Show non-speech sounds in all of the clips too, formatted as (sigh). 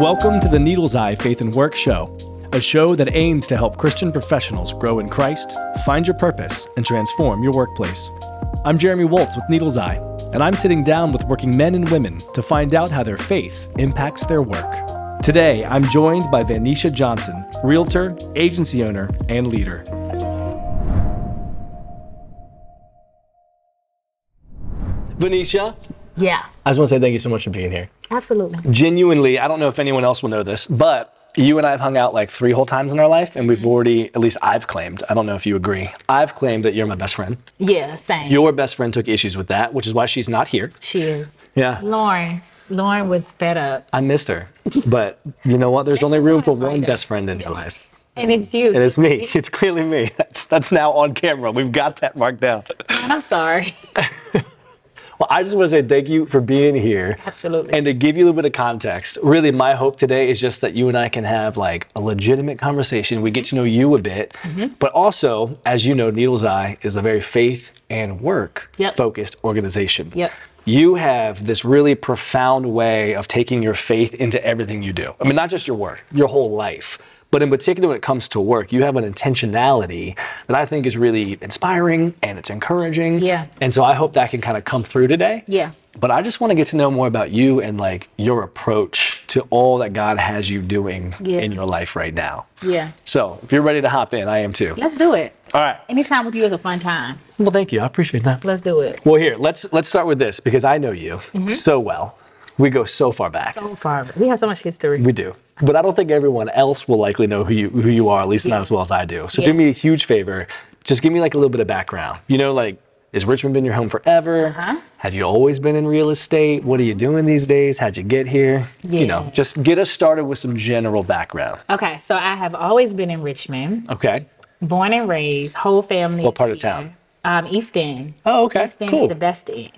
Welcome to the Needle's Eye Faith and Work Show, a show that aims to help Christian professionals grow in Christ, find your purpose, and transform your workplace. I'm Jeremy Waltz with Needle's Eye, and I'm sitting down with working men and women to find out how their faith impacts their work. Today, I'm joined by Van-Neisha Johnson, realtor, agency owner, and leader. Van-Neisha, Yeah, I just want to say thank you so much for being here. Absolutely. genuinely, I don't know if anyone else will know this, but you and I have hung out like three whole times in our life, and we've already, at least I've claimed, I don't know if you agree, I've claimed that you're my best friend. Yeah, same. Your best friend took issues with that, which is why she's not here. she is. Yeah. Lauren. Lauren was fed up. I missed her. But you know what? There's only room for one best friend in your life. And it's you. And it's me. It's clearly me. That's that's now on camera. We've got that marked down. I'm sorry. (laughs) Well, I just want to say thank you for being here. Absolutely. And to give you a little bit of context, really my hope today is just that you and I can have like a legitimate conversation. We get to know you a bit, Mm-hmm. but also, as you know, Needle's Eye is a very faith and work Yep. focused organization. Yep. You have this really profound way of taking your faith into everything you do. I mean, not just your work, your whole life. But in particular, when it comes to work, you have an intentionality that I think is really inspiring and it's encouraging. Yeah. And so I hope that can kind of come through today. Yeah. But I just want to get to know more about you and like your approach to all that God has you doing Yeah. in your life right now. Yeah. So if you're ready to hop in, I am too. Let's do it. All right. Anytime with you is a fun time. Well, thank you. I appreciate that. Let's do it. Well, here let's let's start with this because I know you mm-hmm. so well. We go so far back. So far. We have so much history. we do, but I don't think everyone else will likely know who you who you are, at least not as well as I do. So Yeah. do me a huge favor. Just give me like a little bit of background. You know, like is Richmond been your home forever? Uh-huh. Have you always been in real estate? What are you doing these days? How'd you get here? Yeah. You know, just get us started with some general background. Okay, so I have always been in Richmond, Okay. born and raised, whole family. What part of town? Um, East End. Oh, okay. East End Cool. is the best end.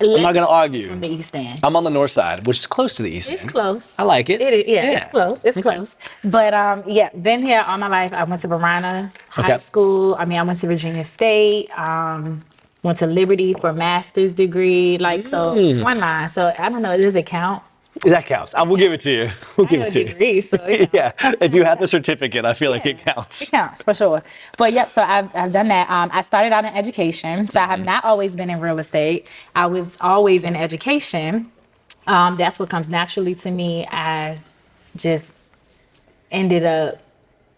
It's I'm not gonna argue. From the East End. I'm on the north side, which is close to the east. It's end. It's close. I like it. It is, yeah, Yeah. it's close. It's close. But um, yeah, been here all my life. I went to Varina High Okay. School. I mean, I went to Virginia State. Um, went to Liberty for a master's degree. Like so, Mm. one line. So I don't know. Does it count? That counts. I will give it to you. (laughs) We'll I give it to you. degree, so it (laughs) yeah, if you have the certificate, I feel like it counts. It counts for sure. But yep, so I've, I've done that. Um, I started out in education, so I have not always been in real estate. I was always in education. Um, that's what comes naturally to me. I just ended up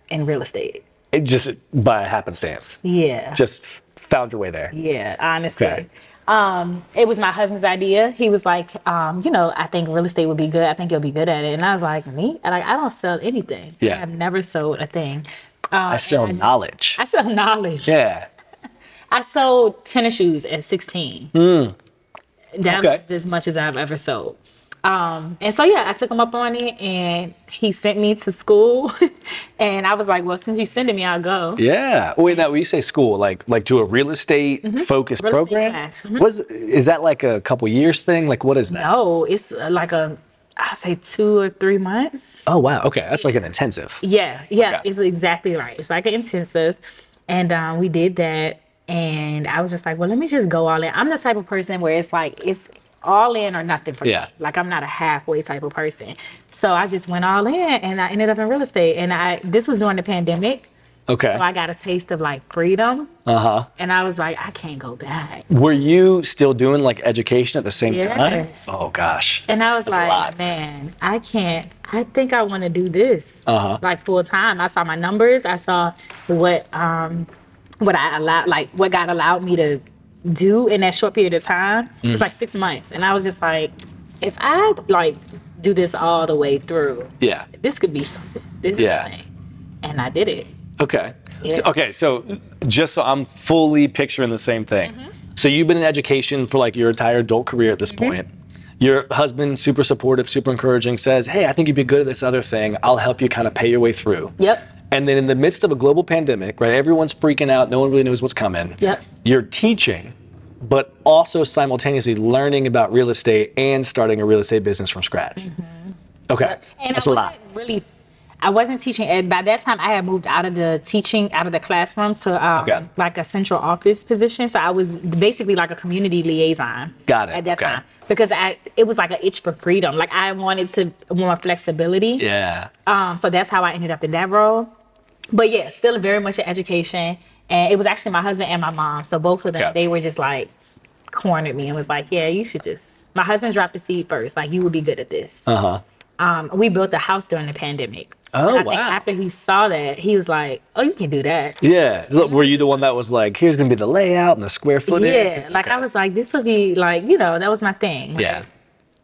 in real estate. It just by happenstance, Yeah. just found your way there. yeah, honestly. Okay. Um, it was my husband's idea. He was like, um, you know, I think real estate would be good. I think you'll be good at it. And I was like, me? Like, I don't sell anything. Yeah. I've never sold a thing. I sell I just- knowledge. I sell knowledge. yeah. (laughs) I sold tennis shoes at 16. That Hmm. Okay. was as much as I've ever sold. Um, and so yeah, I took him up on it, and he sent me to school. (laughs) and I was like, "Well, since you're sending me, I'll go." Yeah. Wait, now when you say school, like like to a real estate focused Mm-hmm. Real estate program? class. Mhm. Was is that like a couple years thing? Like what is that? No, it's uh, like a, I'll say two or three months. Oh wow. Okay, that's like an intensive. Yeah, yeah, Okay. it's exactly right. It's like an intensive, and um, we did that, and I was just like, well, let me just go all in. I'm the type of person where it's like it's all in or nothing for Yeah. me. Like I'm not a halfway type of person. So I just went all in, and I ended up in real estate. And I this was during the pandemic, Okay. so I got a taste of like freedom, Uh huh. and I was like, I can't go back. Were you still doing like education at the same time? Yes. Oh gosh. And I was That's like, man, I can't. I think I want to do this Uh-huh. like full time. I saw my numbers. I saw what um what I allowed, like what God allowed me to do in that short period of time. Mm. was like six months, and I was just like, if I like do this all the way through, Yeah. this could be something. This Yeah. is a thing. And I did it. Okay. Yeah. So, okay, so just so I'm fully picturing the same thing. Mm-hmm. So you've been in education for like your entire adult career at this Mm-hmm. point. Your husband, super supportive, super encouraging, says, Hey, I think you'd be good at this other thing. I'll help you kind of pay your way through. Yep. And then in the midst of a global pandemic, right, everyone's freaking out, no one really knows what's coming. Yep. You're teaching, but also simultaneously learning about real estate and starting a real estate business from scratch. Okay. And That's I a lot. really I wasn't teaching ed. By that time, I had moved out of the teaching, out of the classroom to um, Okay. like a central office position. So I was basically like a community liaison. Got it. At that Okay. time, because I it was like an itch for freedom. Like I wanted to more flexibility. Yeah. Um, so that's how I ended up in that role. But yeah, still very much an education. And it was actually my husband and my mom. So both of them, Yeah. they were just like cornered me and was like, Yeah, you should just my husband dropped the seed first. Like you would be good at this. Uh huh. Um, we built a house during the pandemic. Oh, And I think wow. after he saw that, he was like, Oh, you can do that. Yeah. So, Were you the one that was like, here's gonna be the layout and the square footage? Yeah, like I was like, this would be like, you know, that was my thing. Like, Yeah.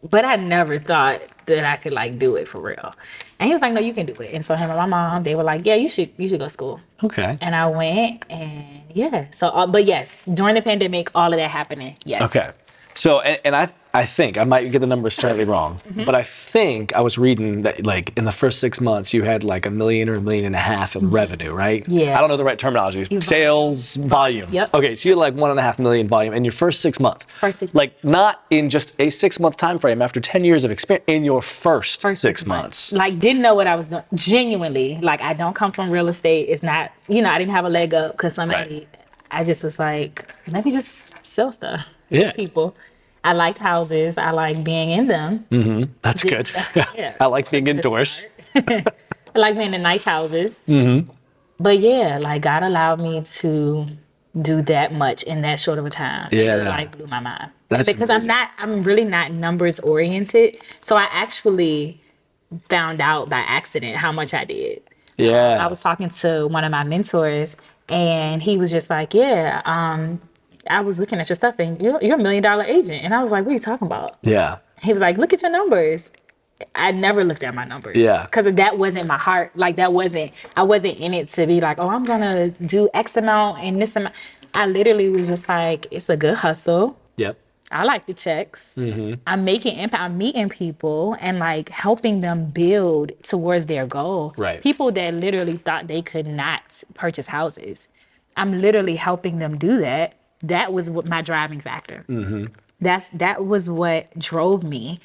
But I never thought that I could like do it for real. And he was like, no, you can do it. And so him and my mom, they were like, yeah, you should, you should go to school. Okay. And I went, and yeah. So, uh, but yes, during the pandemic, all of that happening. Yes. Okay. So, and, and I, I think I might get the numbers slightly (laughs) wrong, Mm-hmm. but I think I was reading that like in the first six months you had like a million or a million and a half in revenue, right? Mm-hmm. Yeah. I don't know the right terminology. Sales volume. Yep. Okay, so you had like one and a half million volume in your first six months. First six Like not in just a six month time frame after ten years of experience in your first, First six, months. Like, didn't know what I was doing. Genuinely, like, I don't come from real estate. It's not, you know, I didn't have a leg up because somebody, Right. I just was like, let me just sell stuff. Yeah. People. I liked houses. I like being in them. That's good. (laughs) Yeah. I like being indoors. (laughs) I like being in nice houses. Mm-hmm. But yeah, like God allowed me to do that much in that short of a time. Yeah. It, like blew my mind. That's because amazing. I'm not I'm really not numbers oriented. So I actually found out by accident how much I did. Yeah. I was talking to one of my mentors and he was just like, Yeah, um, I was looking at your stuff and you're, you're a million dollar agent. And I was like, What are you talking about? yeah. he was like, "Look at your numbers." I never looked at my numbers. Yeah. Because that wasn't my heart. Like that wasn't. I wasn't in it to be like, "Oh, I'm gonna do X amount and this amount." I literally was just like, "It's a good hustle. Yep. I like the checks. Mm-hmm. I'm making impact. I'm meeting people and like helping them build towards their goal. Right. People that literally thought they could not purchase houses. I'm literally helping them do that. That was what my driving factor. Mm-hmm. That's that was what drove me.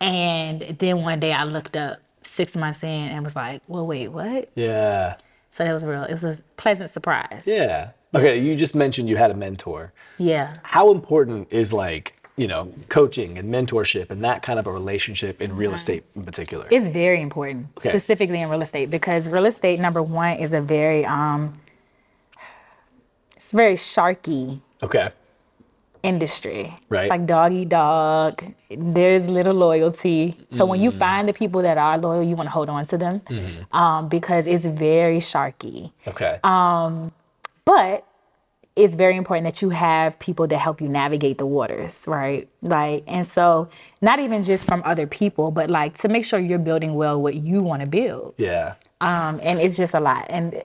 And then one day I looked up six months in and was like, "Well, wait, what?" Yeah. So that was real. It was a pleasant surprise. Yeah. Okay, you just mentioned you had a mentor. Yeah. How important is like, you know, coaching and mentorship and that kind of a relationship in real estate in particular? It's very important, Okay. specifically in real estate, because real estate number one is a very um, it's very sharky Okay. industry. Right. Like dog eat dog. There's little loyalty. So when Mm. you find the people that are loyal, you want to hold on to them Mm-hmm. um, because it's very sharky. Okay. Um, but it's very important that you have people that help you navigate the waters, right? Like, and so not even just from other people, but like to make sure you're building well what you want to build. yeah. Um, and it's just a lot. And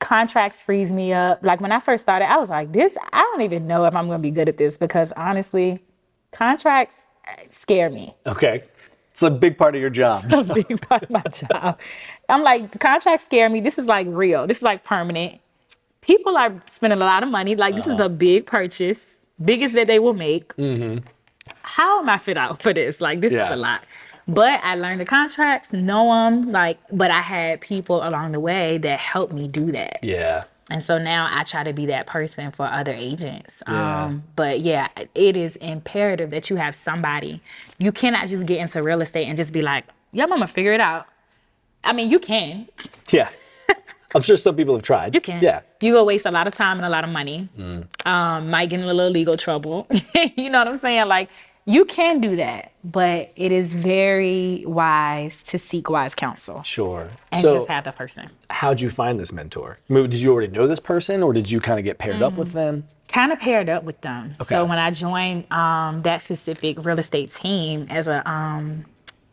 contracts freeze me up. Like when I first started, I was like, this, I don't even know if I'm going to be good at this because honestly, contracts eh, scare me. Okay. It's a big part of your job. (laughs) a big part of my job. I'm like, contracts scare me. This is like real. This is like permanent. People are spending a lot of money. Like, this is uh-huh. a big purchase, biggest that they will make. Mm-hmm. How am I fit out for this? Like, this Yeah. is a lot. But I learned the contracts, know them. Like, but I had people along the way that helped me do that. yeah. And so now I try to be that person for other agents. Yeah. Um, but yeah, it is imperative that you have somebody. You cannot just get into real estate and just be like, yeah, I'm gonna figure it out. I mean, you can. Yeah. I'm sure some people have tried. You can. Yeah. You go waste a lot of time and a lot of money. Mm. Um, might get in a little legal trouble. (laughs) you know what I'm saying? Like, you can do that, but it is very wise to seek wise counsel Sure. and so, just have the person. how'd you find this mentor? I mean, did you already know this person or did you kind of get paired up Mm. with them? kind of paired up with them. So when I joined um, that specific real estate team as a um,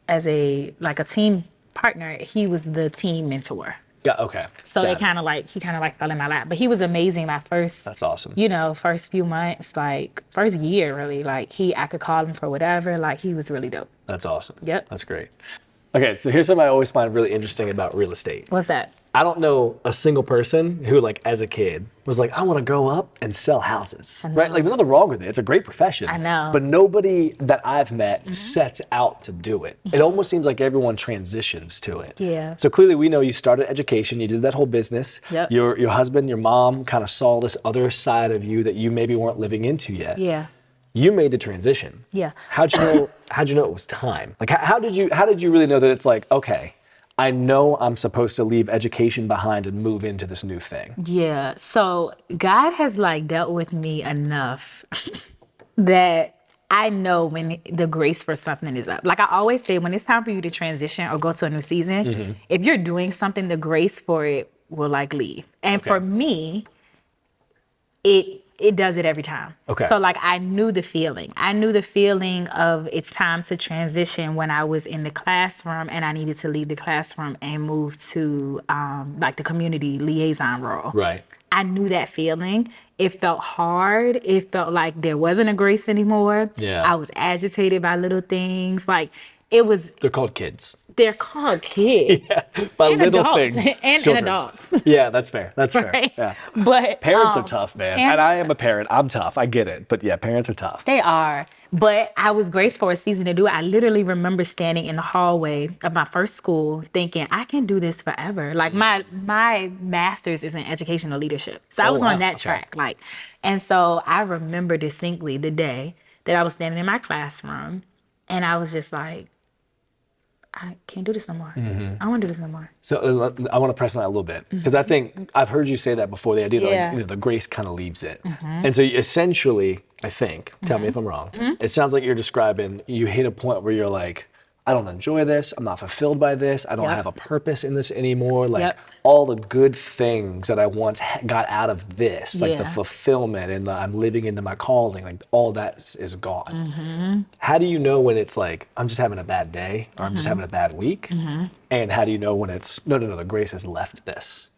as a like a team partner, he was the team mentor. Yeah. Okay. So Got it kind of like he kind of like fell in my lap, but he was amazing. My first, That's awesome. you know, first few months, like first year, really. Like he, I could call him for whatever. Like he was really dope. That's awesome. Yep. That's great. Okay, so here's something I always find really interesting about real estate. What's that? I don't know a single person who, like, as a kid, was like, I want to grow up and sell houses, right? Like, there's nothing wrong with it. It's a great profession. I know. But nobody that I've met mm-hmm. sets out to do it. It almost seems like everyone transitions to it. Yeah. So clearly, we know you started education. You did that whole business. Yep. Your your husband, your mom, kind of saw this other side of you that you maybe weren't living into yet. Yeah. You made the transition. Yeah. How'd you know? how'd you know it was time? Like, how, how did you? How did you really know that it's like, okay, I know I'm supposed to leave education behind and move into this new thing. Yeah. So God has like dealt with me enough (laughs) that I know when the grace for something is up. Like I always say, when it's time for you to transition or go to a new season, Mm-hmm. if you're doing something, the grace for it will like leave. And for me, it it does it every time. Okay. So like I knew the feeling. I knew the feeling of it's time to transition when I was in the classroom and I needed to leave the classroom and move to um, like the community liaison role. Right. I knew that feeling. It felt hard. It felt like there wasn't a grace anymore. Yeah. I was agitated by little things. Like it was They're called kids. they're called kids. (laughs) By And little adults. things. And- and adults. (laughs) Yeah, that's fair. That's Right. fair. Yeah. But Parents um, are tough, man. And I am a parent. I'm tough. I get it. But yeah, parents are tough. They are. But I was graced for a season to do it. I literally remember standing in the hallway of my first school thinking, I can do this forever. Like my my master's is in educational leadership. So I Oh, was wow. on that Okay. track. Like and so I remember distinctly the day that I was standing in my classroom and I was just like, I can't do this no more. Mm-hmm. I want to do this no more. So uh, I want to press on that a little bit because I think I've heard you say that before. The idea that Mm-hmm. Yeah. like, you know, the grace kind of leaves it, and so you essentially, I think, tell Mm-hmm. me if I'm wrong. It sounds like you're describing you hit a point where you're like, I don't enjoy this. I'm not fulfilled by this. I don't Yep. have a purpose in this anymore. Like Yep. all the good things that I once ha- got out of this, like the fulfillment and the I'm living into my calling, like all that is, is gone. Mm-hmm. How do you know when it's like I'm just having a bad day or Mm-hmm. I'm just having a bad week? And how do you know when it's no, no, no, the grace has left this?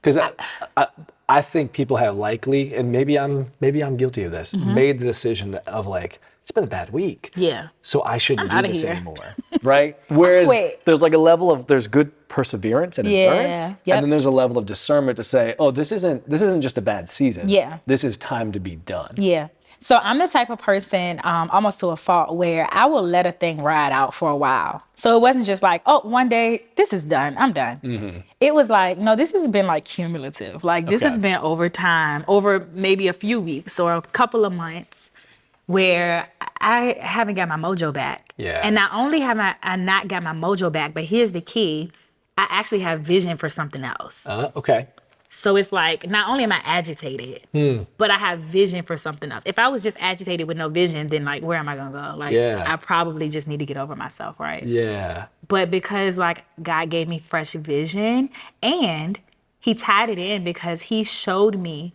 Because I, I, I think people have likely, and maybe I'm maybe I'm guilty of this, Mm-hmm. made the decision of like it's been a bad week, Yeah. so I shouldn't I'm do this here. anymore, (laughs) right? Whereas Wait. there's like a level of there's good perseverance and Yeah, endurance, yep. and then there's a level of discernment to say, oh, this isn't this isn't just a bad season. Yeah. this is time to be done. Yeah. So I'm the type of person, um, almost to a fault, where I will let a thing ride out for a while. So it wasn't just like, oh, one day this is done, I'm done. It was like, no, this has been like cumulative. Like this has been over time, over maybe a few weeks or a couple of months, where I haven't got my mojo back. Yeah. And not only have I, I not got my mojo back, but here's the key: I actually have vision for something else. Uh, okay. So it's like not only am I agitated, Hmm. but I have vision for something else. If I was just agitated with no vision, then like where am I gonna go? Like Yeah. I probably just need to get over myself, right? Yeah. But because like God gave me fresh vision and he tied it in because he showed me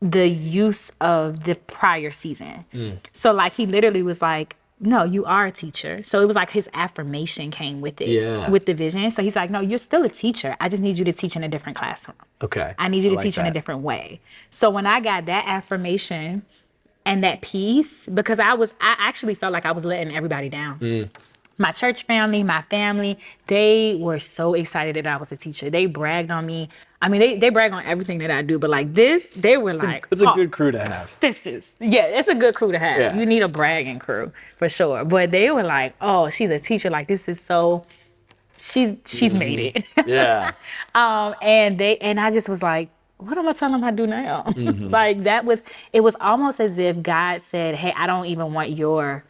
the use of the prior season. Hmm. So like he literally was like, no, you are a teacher. So it was like his affirmation came with it, Yeah. with the vision. So he's like, no, you're still a teacher. I just need you to teach in a different classroom. Okay. I need you to like teach in a different way. So when I got that affirmation and that peace, because I was, I actually felt like I was letting everybody down. Mm. My church family, my family, they were so excited that I was a teacher. They bragged on me. I mean, they, they brag on everything that I do, but like this, they were like, It's a "Oh, good crew to have. this is yeah, it's a good crew to have. Yeah. You need a bragging crew for sure. But they were like, oh, she's a teacher. Like this is so. She's she's made it. Yeah. (laughs) um, and they and I just was like, what am I telling them I do now? Mm-hmm. (laughs) like that was it was almost as if God said, hey, I don't even want your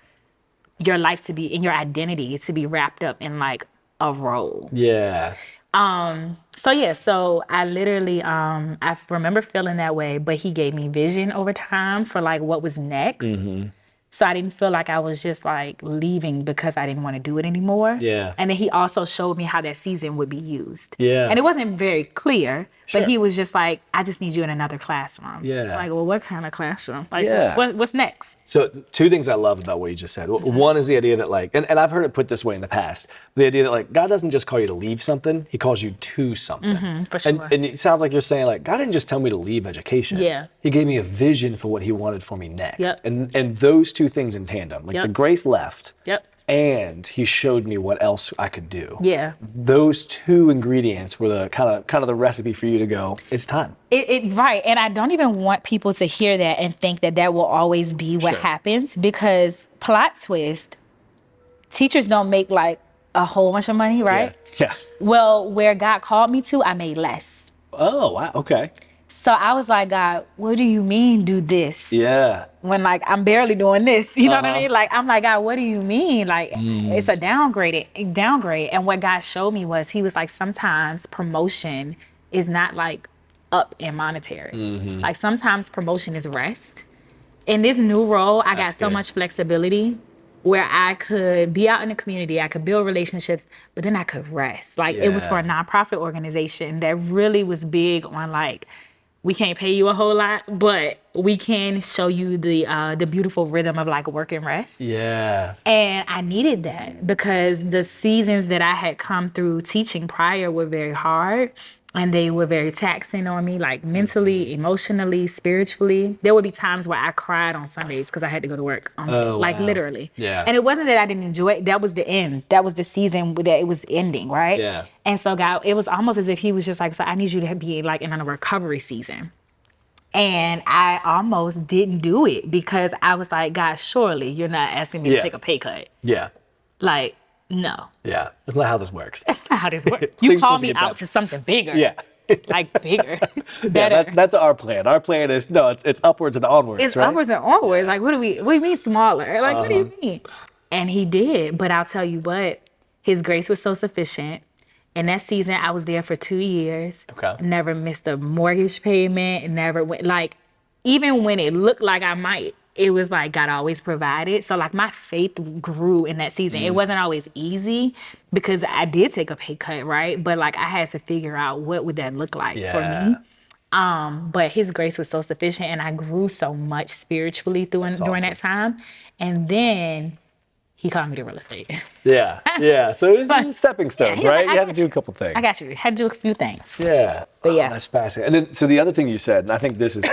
your life to be in your identity to be wrapped up in like a role. yeah. Um so yeah, so I literally um I remember feeling that way, but he gave me vision over time for like what was next. Mm-hmm. So I didn't feel like I was just like leaving because I didn't want to do it anymore. Yeah. And then he also showed me how that season would be used. Yeah. And it wasn't very clear, Sure. but he was just like, I just need you in another classroom. Yeah. Like, well, what kind of classroom? Like, Yeah. what, what's next? So two things I love about what you just said. One is the idea that like, and, and I've heard it put this way in the past. The idea that like God doesn't just call you to leave something; He calls you to something. Mm-hmm, for And, and it sounds like you're saying like God didn't just tell me to leave education. Yeah. He gave me a vision for what He wanted for me next. Yep. And and those two things in tandem, like Yep. the grace left, Yep. And he showed me what else I could do. Yeah. Those two ingredients were the kind of kind of the recipe for you to go. It's time. It, it right, and I don't even want people to hear that and think that that will always be what Sure. happens because plot twist, teachers don't make like a whole bunch of money, right? Yeah. Well, where God called me to, I made less. Oh wow. Okay. So I was like, God, what do you mean do this? Yeah. When like I'm barely doing this, (laughs) you know what Uh-huh. I mean? Like I'm like, God, what do you mean? Like it's a downgrade, downgrade. And what God showed me was He was like, sometimes promotion is not like up in monetary. Like sometimes promotion is rest. In this new role, I got so good. much flexibility where I could be out in the community, I could build relationships, but then I could rest. Like it was for a nonprofit organization that really was big on like we can't pay you a whole lot, but we can show you the uh, the beautiful rhythm of like work and rest. Yeah. And I needed that because the seasons that I had come through teaching prior were very hard and they were very taxing on me, like mentally, emotionally, spiritually. There would be times where I cried on Sundays because I had to go to work, on, Oh, like wow. literally. Yeah. And it wasn't that I didn't enjoy it, that was the end. That was the season that it was ending, right? Yeah. And so God, it was almost as if He was just like, so I need you to be like in a recovery season. And I almost didn't do it because I was like, God, surely you're not asking me Yeah. to take a pay cut. Yeah. Like, no, Yeah. That's not how this works. that's not how this works. (laughs) Things You call me get out better. to something bigger. Yeah. (laughs) Like bigger. (laughs) Yeah, better. that, that's our plan. Our plan is no, it's it's upwards and onwards, it's right? Uh-huh. upwards and onwards. Like, what do we what do you mean smaller? Like, what do you mean? And he did. But I'll tell you what, his grace was so sufficient. In that season, I was there for two years. Okay. Never missed a mortgage payment. Never went like, even when it looked like I might, it was like God always provided. So like my faith grew in that season. Mm. It wasn't always easy because I did take a pay cut, right? But like I had to figure out what would that look like for me. Um, but his grace was so sufficient and I grew so much spiritually through during that time. And then he called me to real estate. Yeah, yeah. So it was (laughs) But- stepping stones, was right? like, you had to do a couple things. I got you. Had to do a few things. Yeah. But Oh, yeah. that's fascinating. And then, so the other thing you said, and I think this is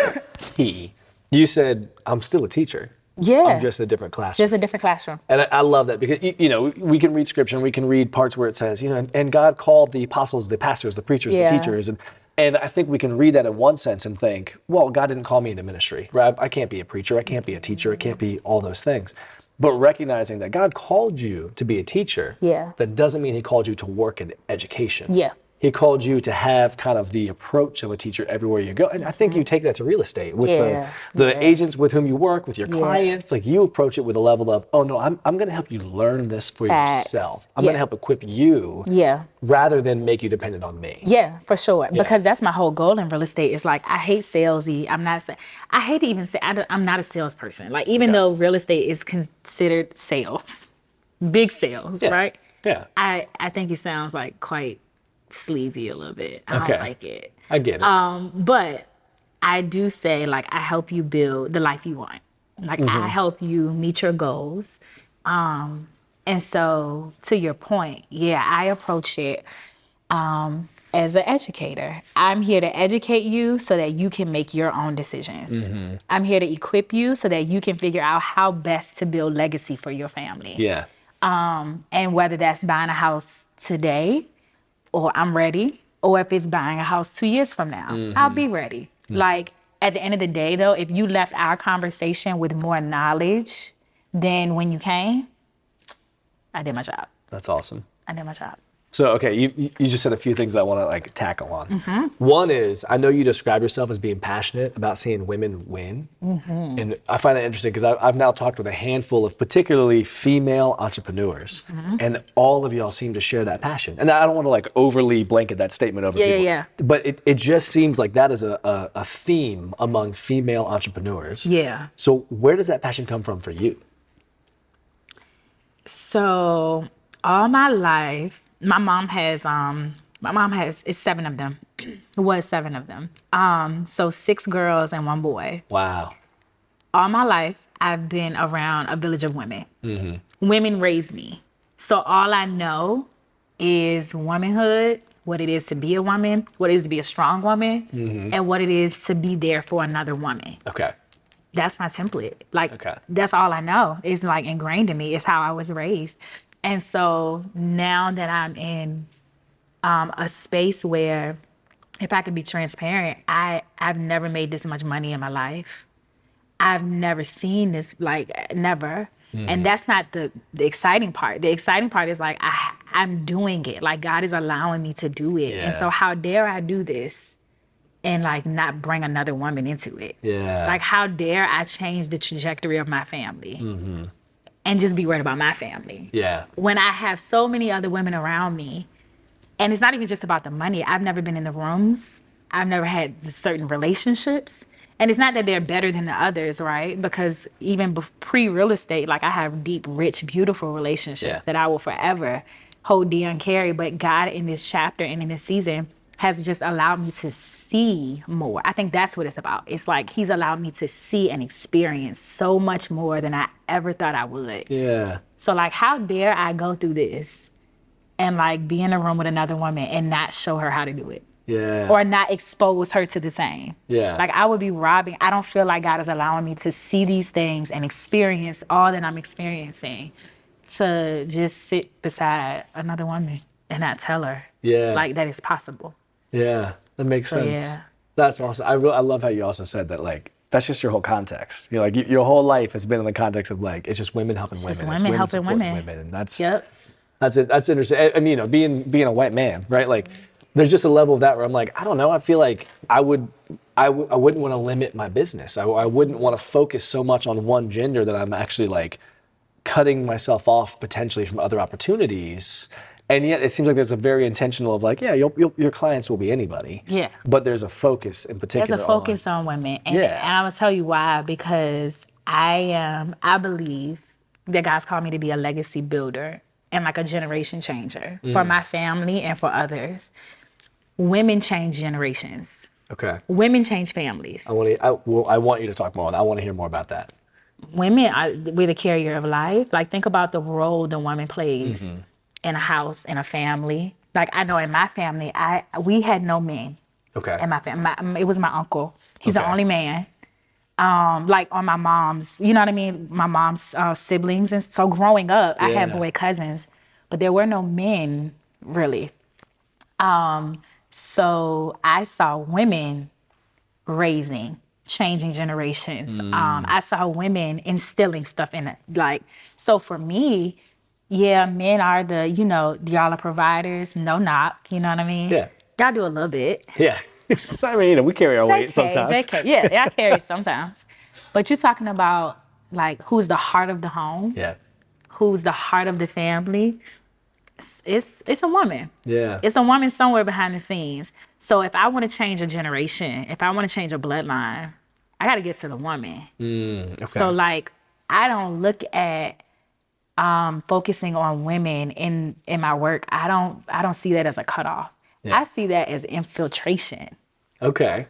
key, you said, I'm still a teacher. Yeah. I'm just a different class. Just a different classroom. And I, I love that because, you, you know, we can read scripture and we can read parts where it says, you know, and, and God called the apostles, the pastors, the preachers, Yeah. the teachers. And, and I think we can read that in one sense and think, well, God didn't call me into ministry, right? I can't be a preacher. I can't be a teacher. I can't be all those things. But recognizing that God called you to be a teacher, Yeah. that doesn't mean he called you to work in education. Yeah. He called you to have kind of the approach of a teacher everywhere you go. And I think you mm-hmm. take that to real estate with Yeah, the, the yeah. agents with whom you work, with your Yeah. clients. Like you approach it with a level of, oh no, I'm, I'm going to help you learn this for Facts. yourself. I'm going to help equip you Yeah. rather than make you dependent on me. Yeah, for sure. Because that's my whole goal in real estate. Is like I hate salesy. I'm not. I hate to even say I don't- I'm not a salesperson. Like even though real estate is considered sales, (laughs) big sales, right? Yeah. I I think it sounds like quite sleazy a little bit. I Okay. don't like it. I get it. Um, but I do say like I help you build the life you want. Like Mm-hmm. I help you meet your goals. Um, and so to your point, yeah, I approach it um, as an educator. I'm here to educate you so that you can make your own decisions. Mm-hmm. I'm here to equip you so that you can figure out how best to build legacy for your family yeah. Um, and whether that's buying a house today or I'm ready, or if it's buying a house two years from now, mm-hmm. I'll be ready. Mm. Like at the end of the day, though, if you left our conversation with more knowledge than when you came, I did my job. That's awesome. I did my job. So okay, you you- just said a few things I want to like tackle on. Mm-hmm. One is I know you describe yourself as being passionate about seeing women win, Mm-hmm. and I find that interesting because I've now talked with a handful of particularly female entrepreneurs, Mm-hmm. and all of y'all seem to share that passion. And I don't want to like overly blanket that statement over Yeah, yeah, people, yeah. but it, it just seems like that is a, a, a theme among female entrepreneurs. Yeah. So where does that passion come from for you? So all my life, my mom has um my mom has it's seven of them. it was seven of them. Um, so six girls and one boy. Wow. all my life I've been around a village of women. Women raised me. So all I know is womanhood, what it is to be a woman, what it is to be a strong woman, and what it is to be there for another woman. Okay. that's my template. Like Okay. that's all I know. It's like ingrained in me. It's how I was raised. And so now that I'm in um, a space where, if I can be transparent, I I've never made this much money in my life. I've never seen this like never. And that's not the the exciting part. The exciting part is like I I'm doing it. Like God is allowing me to do it. Yeah. And so how dare I do this and like not bring another woman into it? Yeah. Like how dare I change the trajectory of my family? And just be worried about my family yeah. when I have so many other women around me, and it's not even just about the money. I've never been in the rooms. I've never had certain relationships. And it's not that they're better than the others, right? Because even pre real estate, like I have deep, rich, beautiful relationships Yeah. that I will forever hold dear and carry. But God, in this chapter and in this season, has just allowed me to see more. I think that's what it's about. It's like He's allowed me to see and experience so much more than I ever thought I would. Yeah. So like, how dare I go through this and like be in a room with another woman and not show her how to do it Yeah. or not expose her to the same? Yeah. Like I would be robbing. I don't feel like God is allowing me to see these things and experience all that I'm experiencing to just sit beside another woman and not tell her Yeah. like that is possible. Yeah, that makes So, sense. yeah. That's awesome. I re- I love how you also said that like that's just your whole context. You're like y- your whole life has been in the context of like it's just women helping just women. It's women helping supporting women. women, and that's Yep. that's it. That's interesting. I, I mean, you know, being being a white man, right? Like, there's just a level of that where I'm like, I don't know. I feel like I would, I w- I wouldn't want to limit my business. I wouldn't want to focus so much on one gender that I'm actually like cutting myself off potentially from other opportunities. And yet, it seems like there's a very intentional of like, yeah, you'll, you'll, your clients will be anybody. Yeah. But there's a focus in particular. There's a focus on, women. And, Yeah. and I'm gonna tell you why, because I am, I believe that God's called me to be a legacy builder and like a generation changer for Mm. my family and for others. Women change generations. Okay. Women change families. I want to. I, well, I want you to talk more on that. I want to hear more about that. women are we're the carrier of life. Like think about the role the woman plays Mm-hmm. In a house, in a family. Like I know in my family, I we had no men Okay. in my family. It was my uncle. He's the only man. Um, like on my mom's, you know what I mean? My mom's uh, siblings, and so growing up, I had boy cousins, but there were no men really. Um, so I saw women raising, changing generations. Um, I saw women instilling stuff in it. Like, so for me, yeah, men are the, you know, y'all are providers, no knock, you know what I mean? Yeah. Y'all do a little bit. yeah. (laughs) so, I mean, you know, we carry our weight sometimes. JK. Yeah, yeah, I carry sometimes. But you're talking about like who's the heart of the home, Yeah. who's the heart of the family. It's it's, it's a woman. Yeah. It's a woman somewhere behind the scenes. So if I want to change a generation, if I want to change a bloodline, I got to get to the woman. Mm, okay. So like I don't look at um focusing on women in in my work. I don't I don't see that as a cutoff. Yeah. I see that as infiltration. okay.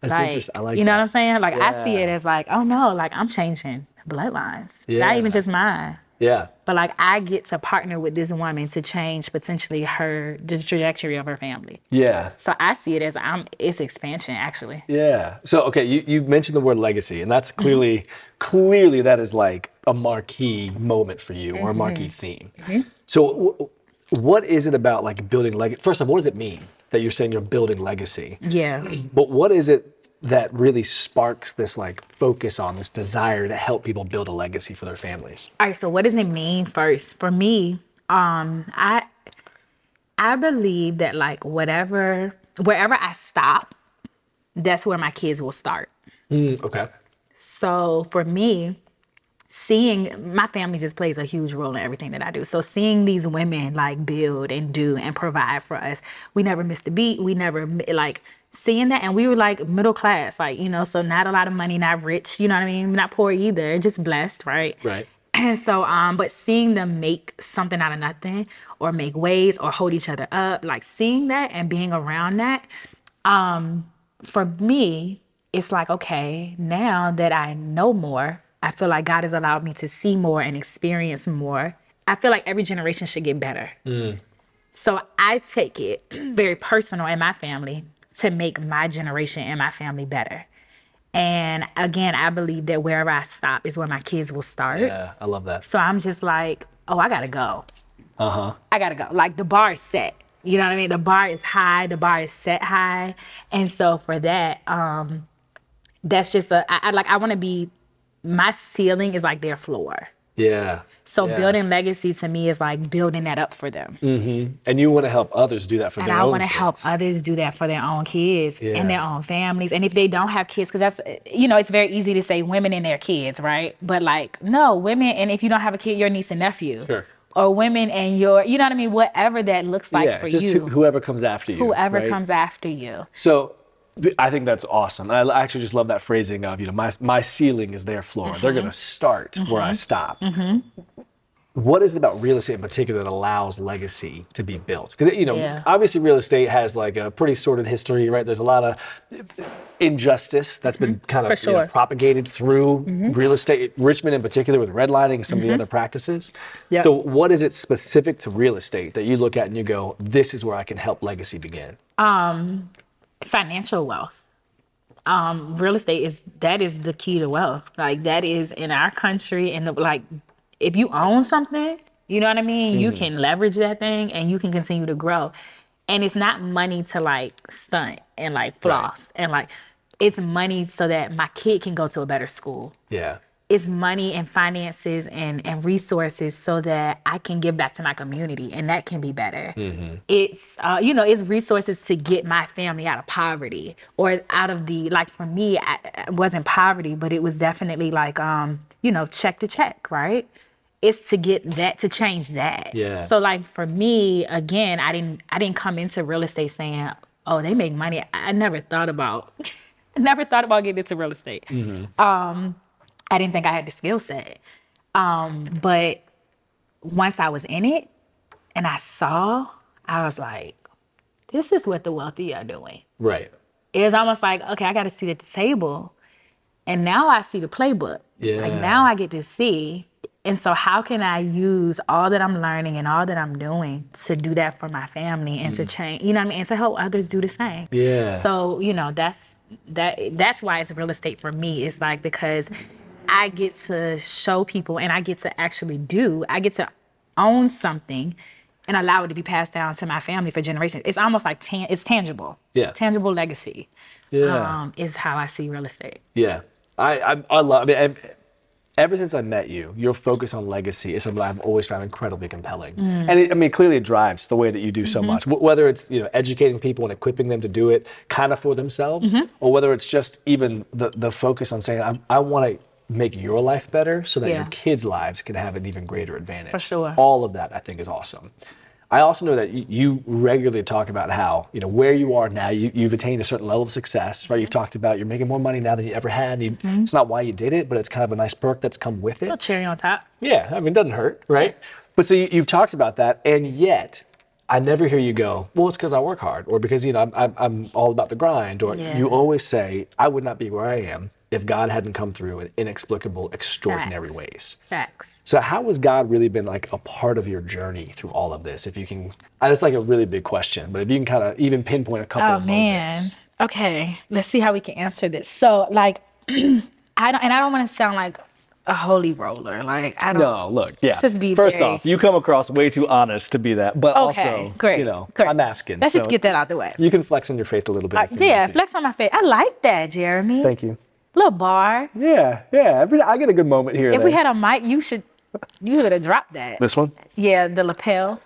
That's Like, interesting. I like you know that. what I'm saying? Like I see it as like, oh no, like I'm changing bloodlines. Yeah. Not even just mine. Yeah. But like I get to partner with this woman to change potentially her the trajectory of her family. Yeah. So I see it as I'm it's expansion actually. Yeah. So okay, you, you mentioned the word legacy, and that's clearly mm-hmm. clearly that is like a marquee moment for you or a mm-hmm. marquee theme. Mm-hmm. So w- w- what is it about like building legacy? First of all, what does it mean that you're saying you're building legacy? Yeah. But what is it that really sparks this like focus on this desire to help people build a legacy for their families? All right, so what does it mean first? For me, um, I I believe that like whatever wherever I stop, that's where my kids will start. Mm, okay. So for me, seeing my family just plays a huge role in everything that I do. So seeing these women like build and do and provide for us, we never missed a beat. We never like seeing that, and we were like middle class, like you know, so not a lot of money, not rich, you know what I mean, not poor either, just blessed, right? Right. And (clears throat) so, um, but seeing them make something out of nothing or make ways or hold each other up, like seeing that and being around that, um, for me, it's like, okay, now that I know more, I feel like God has allowed me to see more and experience more. I feel like every generation should get better. So I take it (clears throat) very personal in my family to make my generation and my family better. And again, I believe that wherever I stop is where my kids will start. Yeah, I love that. So I'm just like, oh, I gotta go. Uh huh. I gotta go. Like the bar is set. You know what I mean? The bar is high. The bar is set high. And so for that, um, that's just a I, I like I want to be. My ceiling is like their floor. Yeah. So Yeah. building legacy to me is like building that up for them. Mm-hmm. And you want to help others do that for and their I own want to help others do that for their own kids Yeah. and their own families. And if they don't have kids, because that's you know, it's very easy to say women and their kids, right? But like, no, women and if you don't have a kid, your niece and nephew, Sure. or women and your, you know what I mean, whatever that looks like yeah, for just you, who- whoever comes after you. whoever right? comes after you. So I think that's awesome. I actually just love that phrasing of, you know, my, my ceiling is their floor. They're Mm-hmm. going to start where I stop. What is it about real estate in particular that allows legacy to be built? Because, you know, Yeah. obviously real estate has like a pretty sordid history, right? There's a lot of injustice that's been kind of Mm-hmm. You know, sure. Mm-hmm. propagated through redlining estate, Richmond in particular with redlining and some of the other practices. Yep. So what is it specific to real estate that you look at and you go, this is where I can help legacy begin? Financial wealth. Um, real estate is that is the key to wealth. Like that is in our country, and the like. If you own something, you know what I mean. You can leverage that thing, and you can continue to grow. And it's not money to like stunt and like floss and like. It's money so that my kid can go to a better school Yeah. It's money and finances and, and resources so that I can give back to my community and that can be better. It's, uh, you know, it's resources to get my family out of poverty or out of the, like for me, I, I wasn't poverty, but it was definitely like, um, you know, check to check, right? It's to get that to change that. Yeah. So like for me, again, I didn't I didn't come into real estate saying, oh, they make money. I, never thought about (laughs) never thought about getting into real estate. Um, I didn't think I had the skill set. Um, but once I was in it and I saw, I was like, this is what the wealthy are doing. Right. It's almost like, okay, I got to sit at the table. And now I see the playbook. Yeah. Like now I get to see. And so how can I use all that I'm learning and all that I'm doing to do that for my family and to change, you know what I mean? And to help others do the same. Mm. Yeah. So, you know, that's that that's why it's real estate for me. It's like because I get to show people and I get to actually do, I get to own something and allow it to be passed down to my family for generations. It's almost like tan- it's tangible. Yeah. Tangible legacy. Yeah. Um, is how I see real estate. Yeah, I I, I love. I mean, ev- ever since I met you, your focus on legacy is something I've always found incredibly compelling. Mm. And it, I mean, clearly it drives the way that you do Mm-hmm. so much. Wh- Whether it's you know educating people and equipping them to do it kind of for themselves, Mm-hmm. or whether it's just even the the focus on saying I, I want to make your life better so that your kids' lives can have an even greater advantage. For sure. All of that I think is awesome. I also know that you, regularly talk about how, you know, where you are now, you, you've attained a certain level of success, right? You've talked about you're making more money now than you ever had. You, Mm-hmm. It's not why you did it, but it's kind of a nice perk that's come with it. A it. cherry on top. Yeah, I mean, it doesn't hurt, right? But so you, you've talked about that, and yet I never hear you go, well, it's because I work hard, or because, you know, I'm, I'm, I'm all about the grind, or Yeah. you always say, I would not be where I am if God hadn't come through in inexplicable, extraordinary Facts. ways. Facts. So how has God really been like a part of your journey through all of this? If you can, that's like a really big question, but if you can kind of even pinpoint a couple Oh of man. moments. Okay. Let's see how we can answer this. So like (clears throat) I don't and I don't want to sound like a holy roller. Like I don't No, look, yeah. Just be First very- off, you come across way too honest to be that, but Okay, also, great. you know, great. I'm asking. Let's just get that out the way. You can flex on your faith a little bit. Uh, if you need yeah, flex on my faith. I like that, Jeremy. Thank you. Little bar. Yeah, yeah. Every, I get a good moment here. If we had a mic, you should you should have dropped that. this one, Yeah, the lapel.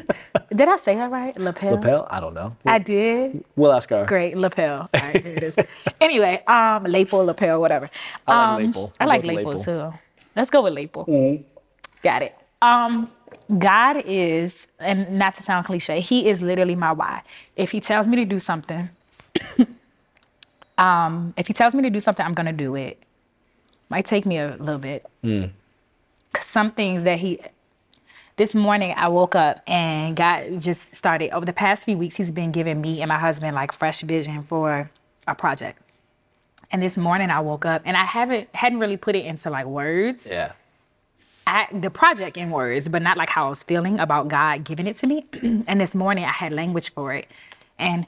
(laughs) did I say that right? Lapel. lapel. I don't know. I did. We'll ask her. Great lapel. All right, here it is. (laughs) anyway, um, lapel, lapel, whatever. I like um, lapel. I We'll like lapel, lapel. too. Let's go with lapel. Got it. Um, God is, and not to sound cliche, He is literally my why. If He tells me to do something, um, if He tells me to do something, I'm gonna do it. Might take me a little bit. Cause some things that He this morning I woke up and God just started over the past few weeks he's been giving me and my husband like fresh vision for a project. And this morning I woke up and I haven't hadn't really put it into like words. Yeah. I, the project in words, but not like how I was feeling about God giving it to me. (clears throat) and this morning I had language for it. And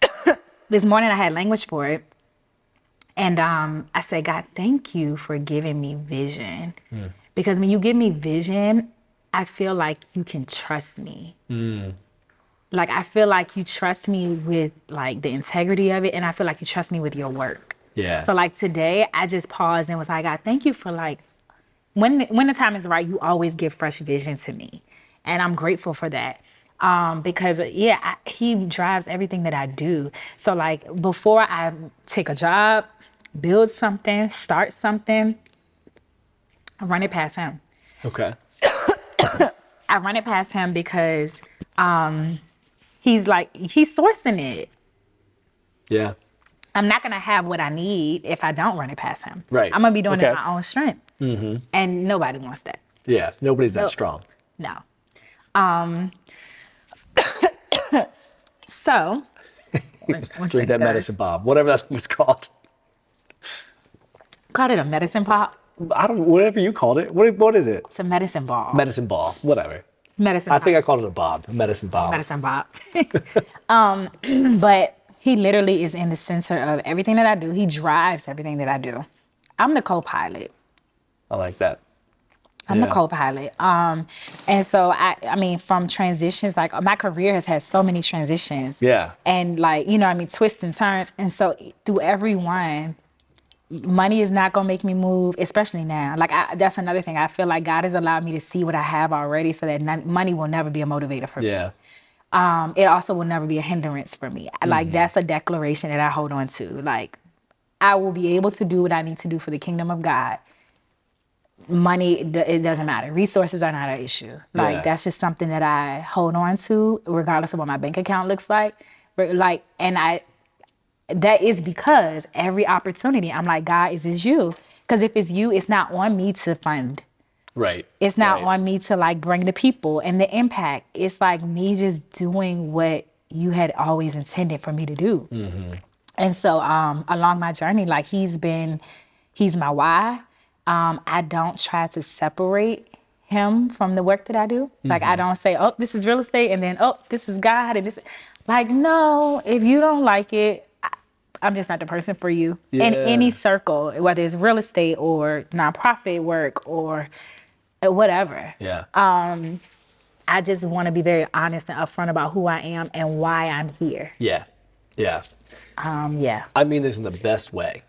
(coughs) this morning I had language for it. And um, I said, God, thank you for giving me vision. Because when you give me vision, I feel like you can trust me. Like I feel like you trust me with like the integrity of it, and I feel like you trust me with your work. Yeah. So like today, I just paused and was like, God, thank you for like when when the time is right, you always give fresh vision to me, and I'm grateful for that. Um, because yeah, I, he drives everything that I do. So like before I take a job, build something, start something, I run it past him. Okay. (coughs) I run it past him because um, he's like he's sourcing it. Yeah. I'm not gonna have what I need if I don't run it past him. Right. I'm gonna be doing it Okay. in my own strength. Mm-hmm. And nobody wants that. Yeah. Nobody's that No. strong. No. Um. (coughs) so. (laughs) Drink that medicine, Bob. Whatever that was called. Called it a medicine pop. I don't. Whatever you called it. What? What is it? It's a medicine ball. Medicine ball. Whatever. medicine. I think I called it a Bob. A medicine ball. medicine Bob. (laughs) um, (clears throat) but he literally is in the center of everything that I do. He drives everything that I do. I'm the co-pilot. I like that. I'm the co-pilot. Um, and so I, I mean, from transitions, like my career has had so many transitions. Yeah. And like, you know, I mean, twists and turns. And so through every one, money is not gonna make me move, especially now. Like I, that's another thing. I feel like God has allowed me to see what I have already, so that money will never be a motivator for me. Yeah. um, it also will never be a hindrance for me. Like Mm-hmm. that's a declaration that I hold on to. Like I will be able to do what I need to do for the kingdom of God. Money, it doesn't matter. Resources are not an issue. Like Yeah. that's just something that I hold on to, regardless of what my bank account looks like. Like, and I, that is because every opportunity, I'm like, God, is this you? Because if it's you, it's not on me to fund. Right. It's not Right. on me to like bring the people and the impact. It's like me just doing what you had always intended for me to do. And so um along my journey, like he's been, he's my why. Um, I don't try to separate him from the work that I do. Like I don't say, oh, this is real estate, and then oh, this is God, and this. Like no, if you don't like it, I'm just not the person for you yeah. in any circle, whether it's real estate or nonprofit work or uh, whatever. Yeah. Um, I just want to be very honest and upfront about who I am and why I'm here. yeah. Yeah. Um, yeah. I mean this in the best way.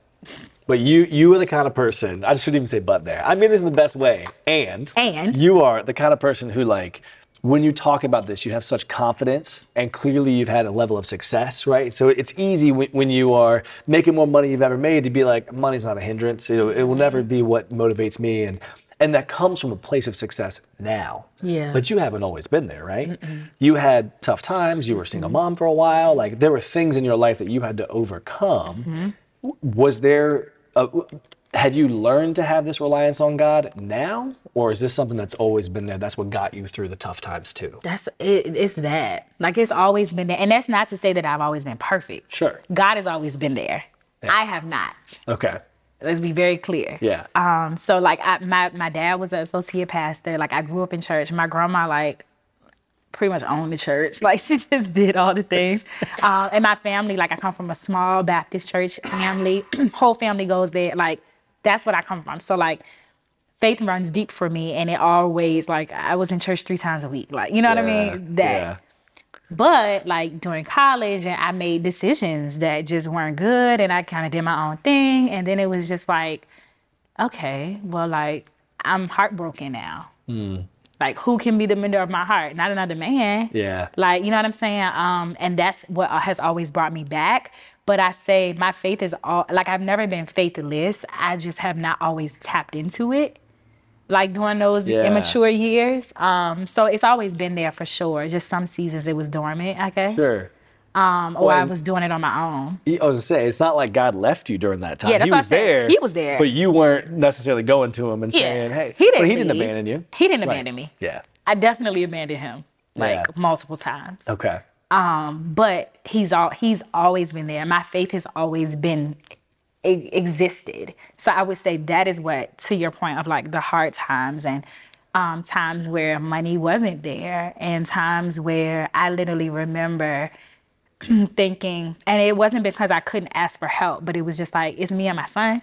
But you you are the kind of person I shouldn't even say but there. I mean this in the best way. And And? you are the kind of person who like when you talk about this, you have such confidence and clearly you've had a level of success, right? So it's easy when, when you are making more money you've ever made to be like, money's not a hindrance. It, it will never be what motivates me. And, and that comes from a place of success now. Yeah. But you haven't always been there, right? You had tough times. You were a single mm-hmm. mom for a while. Like there were things in your life that you had to overcome. Mm-hmm. Was there, a, have you learned to have this reliance on God now? Or is this something that's always been there? That's what got you through the tough times too? That's it, it's that. Like it's always been there. And that's not to say that I've always been perfect. Sure. God has always been there. I have not. Okay. Let's be very clear. Yeah. Um, so like I, my my dad was an associate pastor. Like I grew up in church. My grandma like pretty much owned the church. (laughs) Like she just did all the things. um, and my family, like I come from a small Baptist church family. (clears throat) Whole family goes there. Like that's what I come from. So like faith runs deep for me, and it always like I was in church three times a week. Like you know what I mean? That. yeah. But like during college, and I made decisions that just weren't good, and I kind of did my own thing, and then it was just like, okay, well, like I'm heartbroken now. Like who can be the mender of my heart? Not another man. Yeah. Like you know what I'm saying? Um, and that's what has always brought me back. But I say my faith is all like I've never been faithless. I just have not always tapped into it like during those Yeah. immature years. Um, so it's always been there for sure. Just some seasons it was dormant, I guess. Sure. Um, or I was doing it on my own. I was gonna say it's not like God left you during that time. Yeah, that's he what I was there. He was there. but you weren't necessarily going to him and saying, "Hey." he didn't. But he didn't abandon you. He didn't Right. abandon me. Yeah. I definitely abandoned him, like Yeah. multiple times. Okay. But he's all he's always been there. My faith has always been existed. So I would say that is what, to your point of like the hard times and um, times where money wasn't there, and times where I literally remember (clears throat) thinking, and it wasn't because I couldn't ask for help, but it was just like, it's me and my son.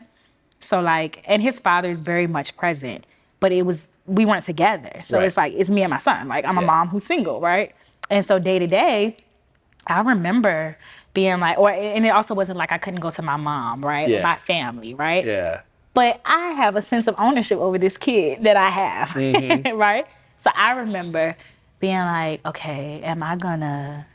So like, and his father is very much present, but it was we weren't together. So Right. it's like it's me and my son. Like I'm a mom who's single, right? And so day to day, I remember being like, or and it also wasn't like I couldn't go to my mom, right? Yeah. My family, right? Yeah. But I have a sense of ownership over this kid that I have, Mm-hmm. (laughs) right? So I remember being like, okay, am I gonna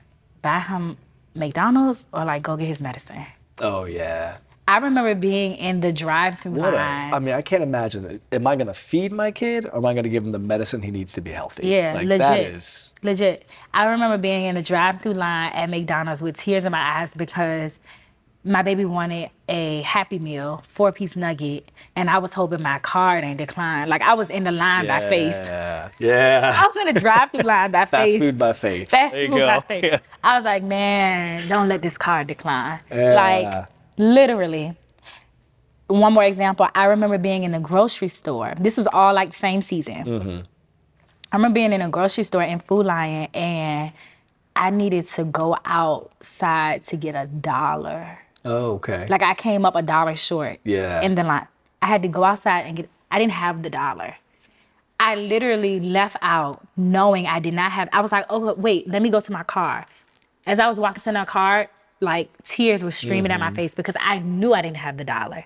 buy him McDonald's or like go get his medicine? Oh yeah. I remember being in the drive-through What a, line. I mean, I can't imagine. Am I going to feed my kid or am I going to give him the medicine he needs to be healthy? Yeah, like, legit. That is. Legit. I remember being in the drive-through line at McDonald's with tears in my eyes because my baby wanted a Happy Meal, four-piece nugget, and I was hoping my card ain't declined. Like I was in the line by faith. Yeah. Yeah. I was in the drive-through line by (laughs) Fast faith. food by faith. Fast There you food by faith. (laughs) Yeah. I was like, man, don't let this card decline. Yeah. Like literally. One more example. I remember being in the grocery store. This was all like the same season. Mm-hmm. I remember being in a grocery store in Food Lion and I needed to go outside to get a dollar. Oh, okay. Like I came up a dollar short Yeah. in the line. I had to go outside and get I didn't have the dollar. I literally left out knowing I did not have I was like, oh wait, let me go to my car. As I was walking to my car, like tears were streaming at my Mm-hmm. face because I knew I didn't have the dollar.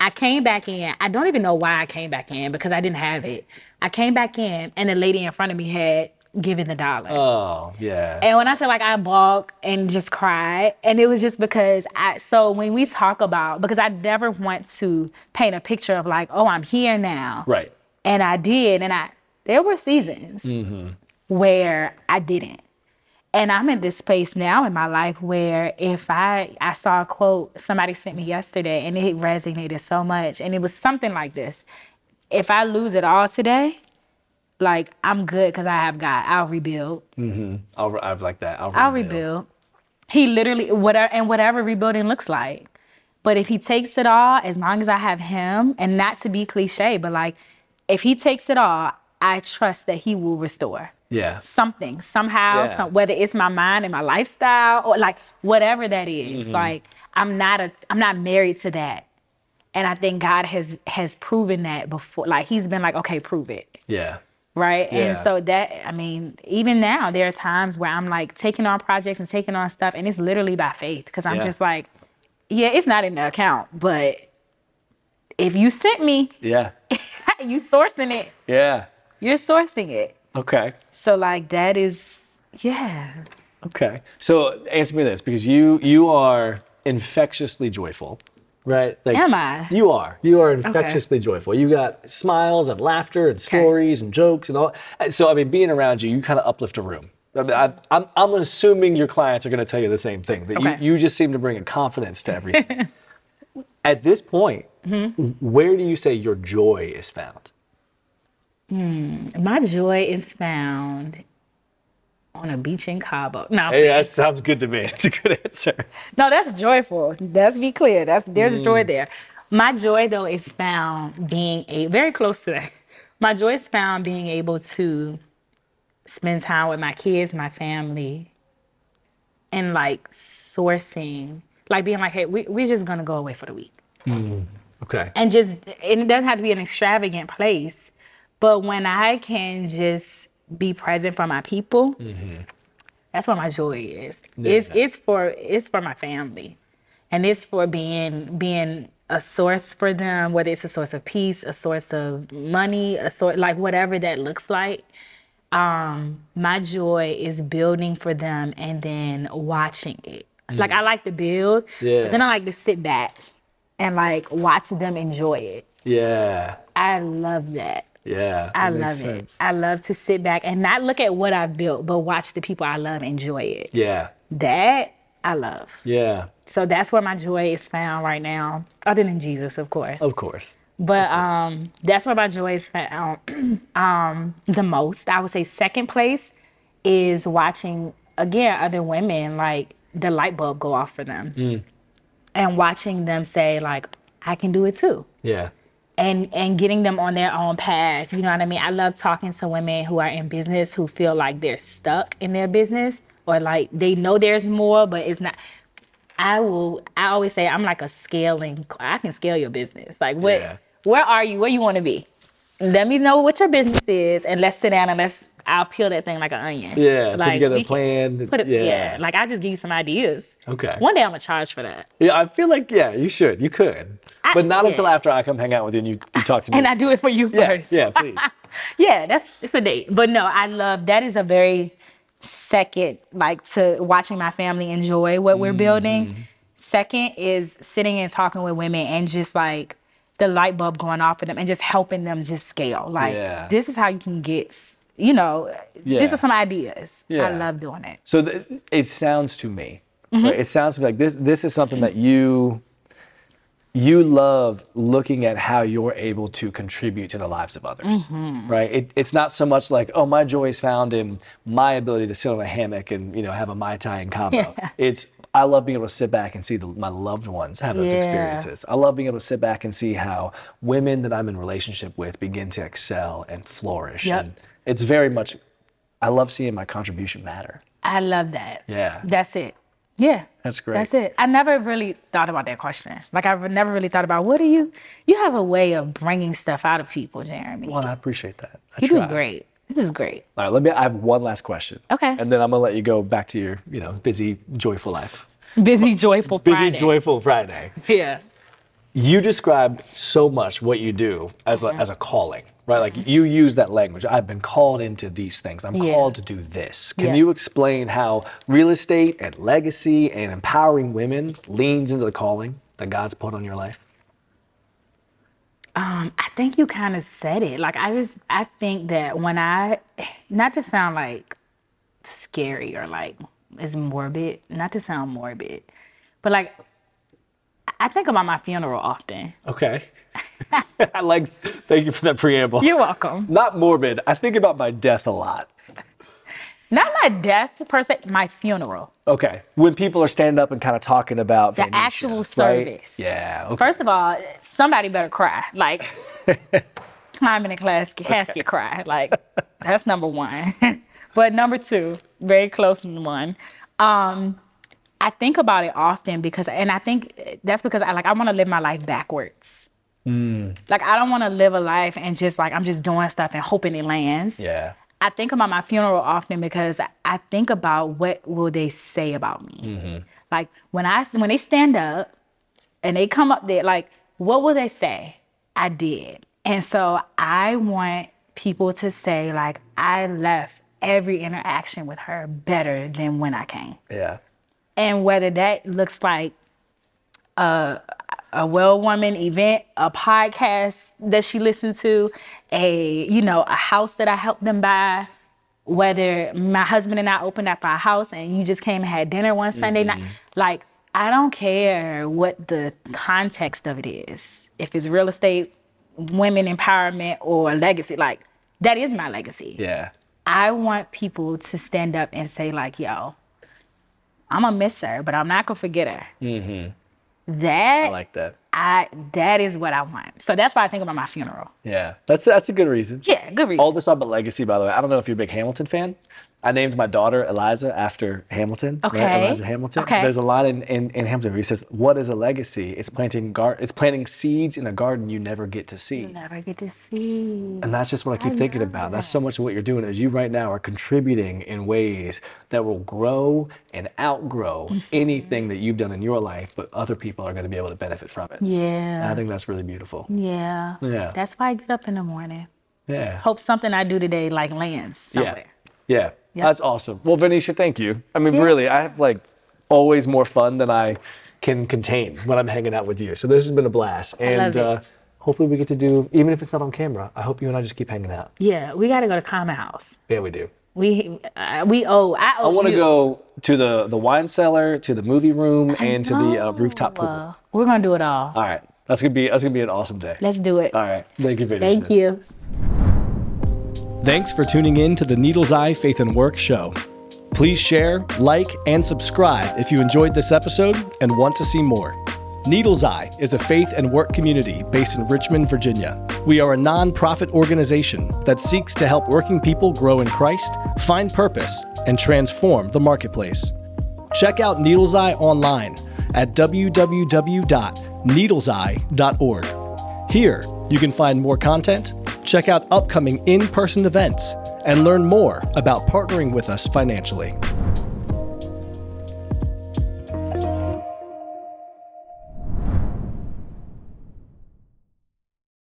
I came back in. I don't even know why I came back in because I didn't have it. I came back in and the lady in front of me had given the dollar. oh, yeah. And when I said like I balked and just cried, and it was just because I so when we talk about because I never want to paint a picture of like, oh, I'm here now. right. And I did, and I there were seasons where I didn't. And I'm in this space now in my life where if I I saw a quote somebody sent me yesterday and it resonated so much and it was something like this. If I lose it all today, like I'm good because I have God. I'll rebuild. mm-hmm. I'll, I've like that. I'll, I'll rebuild. rebuild. He literally whatever and whatever rebuilding looks like. But if he takes it all, as long as I have him, and not to be cliche, but like if he takes it all, I trust that he will restore Yeah. something somehow, Yeah. some, whether it's my mind and my lifestyle or like whatever that is. Mm-hmm. Like I'm not a I'm not married to that. And I think God has has proven that before. Like he's been like, okay, prove it Yeah. right? Yeah. And so that I mean, even now there are times where I'm like taking on projects and taking on stuff, and it's literally by faith because I'm Yeah. just like, yeah, it's not in the account, but if you sent me, Yeah. (laughs) you sourcing it, Yeah. you're sourcing it. Okay. So like that is, yeah, Okay. So answer me this because you you are infectiously joyful, right? Like, Am I? You are. You are infectiously joyful. You got smiles and laughter and stories and jokes and all. So I mean, being around you, you kind of uplift a room. I mean, I, I'm I'm assuming your clients are going to tell you the same thing. That Okay. you you just seem to bring a confidence to everything. (laughs) At this point, Mm-hmm. where do you say your joy is found? Hmm. my joy is found on a beach in Cabo. No, Hey, that sounds good to me. (laughs) That's a good answer. No, that's joyful. Let's be clear. That's there's joy hmm. there. My joy though is found being a very close to that. (laughs) My joy is found being able to spend time with my kids, my family, and like sourcing, like being like, hey, we, we're just gonna go away for the week hmm. Okay. and just and it doesn't have to be an extravagant place but when i can just be present for my people that's what my joy is. It's it's for it's for my family. And it's for being being a source for them whether it's a source of peace a source of money a sort like whatever that looks like. Um my joy is building for them and then watching it. Like i like to build Yeah. but then i like to sit back and like watch them enjoy it. Yeah. i love that Yeah. I love sense. it. I love to sit back and not look at what I've built, but watch the people I love enjoy it. Yeah. That I love. Yeah. So that's where my joy is found right now, other than Jesus, of course. Of course. But um, that's where my joy is found (clears throat) um, the most. I would say second place is watching again other women like the light bulb go off for them, Mm. and watching them say like, "I can do it too." Yeah. And and getting them on their own path. You know what I mean? I love talking to women who are in business who feel like they're stuck in their business or like they know there's more, but it's not. I will. I always say I'm like a scaling. I can scale your business. Like what? Yeah. Where are you? Where you want to be? Let me know what your business is, and let's sit down and let's. I'll peel that thing like an onion. Yeah, put like together a plan. Put it, yeah. yeah. Like I just give you some ideas. Okay. One day I'm gonna charge for that, Yeah, I feel like yeah, you should, you could, I- but not until after I come hang out with you and you, you talk to me. (laughs) and I do it for you yeah, first. yeah, please. (laughs) yeah, that's it's a date. But no, I love that is a very second like to watching my family enjoy what we're Mm-hmm. building. Second is sitting and talking with women and just like the light bulb going off for them and just helping them just scale. Like Yeah. this is how you can get, you know, Yeah. these are some ideas. Yeah. I love doing it. So th- it sounds to me, Mm-hmm. right, it sounds like this. This is something that you you love looking at how you're able to contribute to the lives of others, Mm-hmm. right? It, it's not so much like, oh, my joy is found in my ability to sit on a hammock and you know have a mai tai and Cabo. Yeah. It's I love being able to sit back and see the, my loved ones have those Yeah. experiences. I love being able to sit back and see how women that I'm in relationship with begin to excel and flourish. Yep. And it's very much. I love seeing my contribution matter. I love that. Yeah. That's it. Yeah. That's great. That's it. I never really thought about that question. Like I've never really thought about what do you you have a way of bringing stuff out of people, Jeremy. Well, I appreciate that. I You're try. great. This is great. All right, let me. I have one last question. Okay. And then I'm gonna let you go back to your, you know, busy, joyful life. Busy, joyful Busy, Friday. joyful Friday. (laughs) Yeah. You described so much what you do as a, as a calling, right? Like you use that language. I've been called into these things. I'm Yeah. called to do this. Can Yeah. you explain how real estate and legacy and empowering women leans into the calling that God's put on your life? Um, I think you kind of said it. Like I just I think that when I not to sound like scary or like it's morbid, not to sound morbid, but like I think about my funeral often. Okay. (laughs) I like. Thank you for that preamble. You're welcome. Not morbid. I think about my death a lot. Not my death per se, my funeral. Okay. When people are standing up and kind of talking about The Van-Neisha, actual right? service. Yeah. Okay. First of all, somebody better cry. Like, (laughs) climb in a class, casket cry. Like, that's number one. (laughs) but number two, very close to one. Um, I think about it often because, and I think that's because I like I want to live my life backwards. Mm. Like I don't want to live a life and just like I'm just doing stuff and hoping it lands. yeah. I think about my funeral often because I think about what will they say about me. Mm-hmm. Like when I when they stand up and they come up there, like what will they say? I did, and so I want people to say like I left every interaction with her better than when I came, Yeah. And whether that looks like a a well woman event, a podcast that she listened to, a you know a house that I helped them buy, whether my husband and I opened up our house and you just came and had dinner one Sunday night, mm-hmm. like I don't care what the context of it is. If it's real estate, women empowerment, or legacy, like that is my legacy. Yeah. I want people to stand up and say like, "Yo, I'm gonna miss her, but I'm not gonna forget her." Mm-hmm. That I like that. I that is what I want. So that's why I think about my funeral. Yeah. That's that's a good reason. Yeah, good reason. All this about legacy, by the way. I don't know if you're a big Hamilton fan. I named my daughter Eliza after Hamilton. right? Okay. Eliza Hamilton. Okay. There's a line in, in, in Hamilton where he says, "What is a legacy? It's planting gar- It's planting seeds in a garden you never get to see." Never get to see. And that's just what I keep thinking love about. That's so much of what you're doing is you right now are contributing in ways that will grow and outgrow Mm-hmm. anything that you've done in your life, but other people are going to be able to benefit from it. And I think that's really beautiful. Yeah. Yeah. That's why I get up in the morning. Yeah. Hope something I do today like lands somewhere. Yeah. Yeah. Yep. That's awesome. Well, Van-Neisha, thank you. I mean, Yeah. really, I have like always more fun than I can contain when I'm hanging out with you. So this has been a blast. And uh, hopefully we get to do, even if it's not on camera, I hope you and I just keep hanging out. Yeah, we gotta go to Common House. Yeah, we do. We uh, we owe. I owe I want to go to the the wine cellar, to the movie room, and to the uh, rooftop pool. We're gonna do it all. All right, that's gonna be that's gonna be an awesome day. Let's do it. All right, thank you, Van-Neisha. Thank you. Thanks for tuning in to the Needle's Eye Faith and Work show. Please share, like, and subscribe if you enjoyed this episode and want to see more. Needle's Eye is a faith and work community based in Richmond, Virginia. We are a nonprofit organization that seeks to help working people grow in Christ, find purpose, and transform the marketplace. Check out Needle's Eye online at www.needleseye.org. Here, you can find more content, check out upcoming in person events, and learn more about partnering with us financially.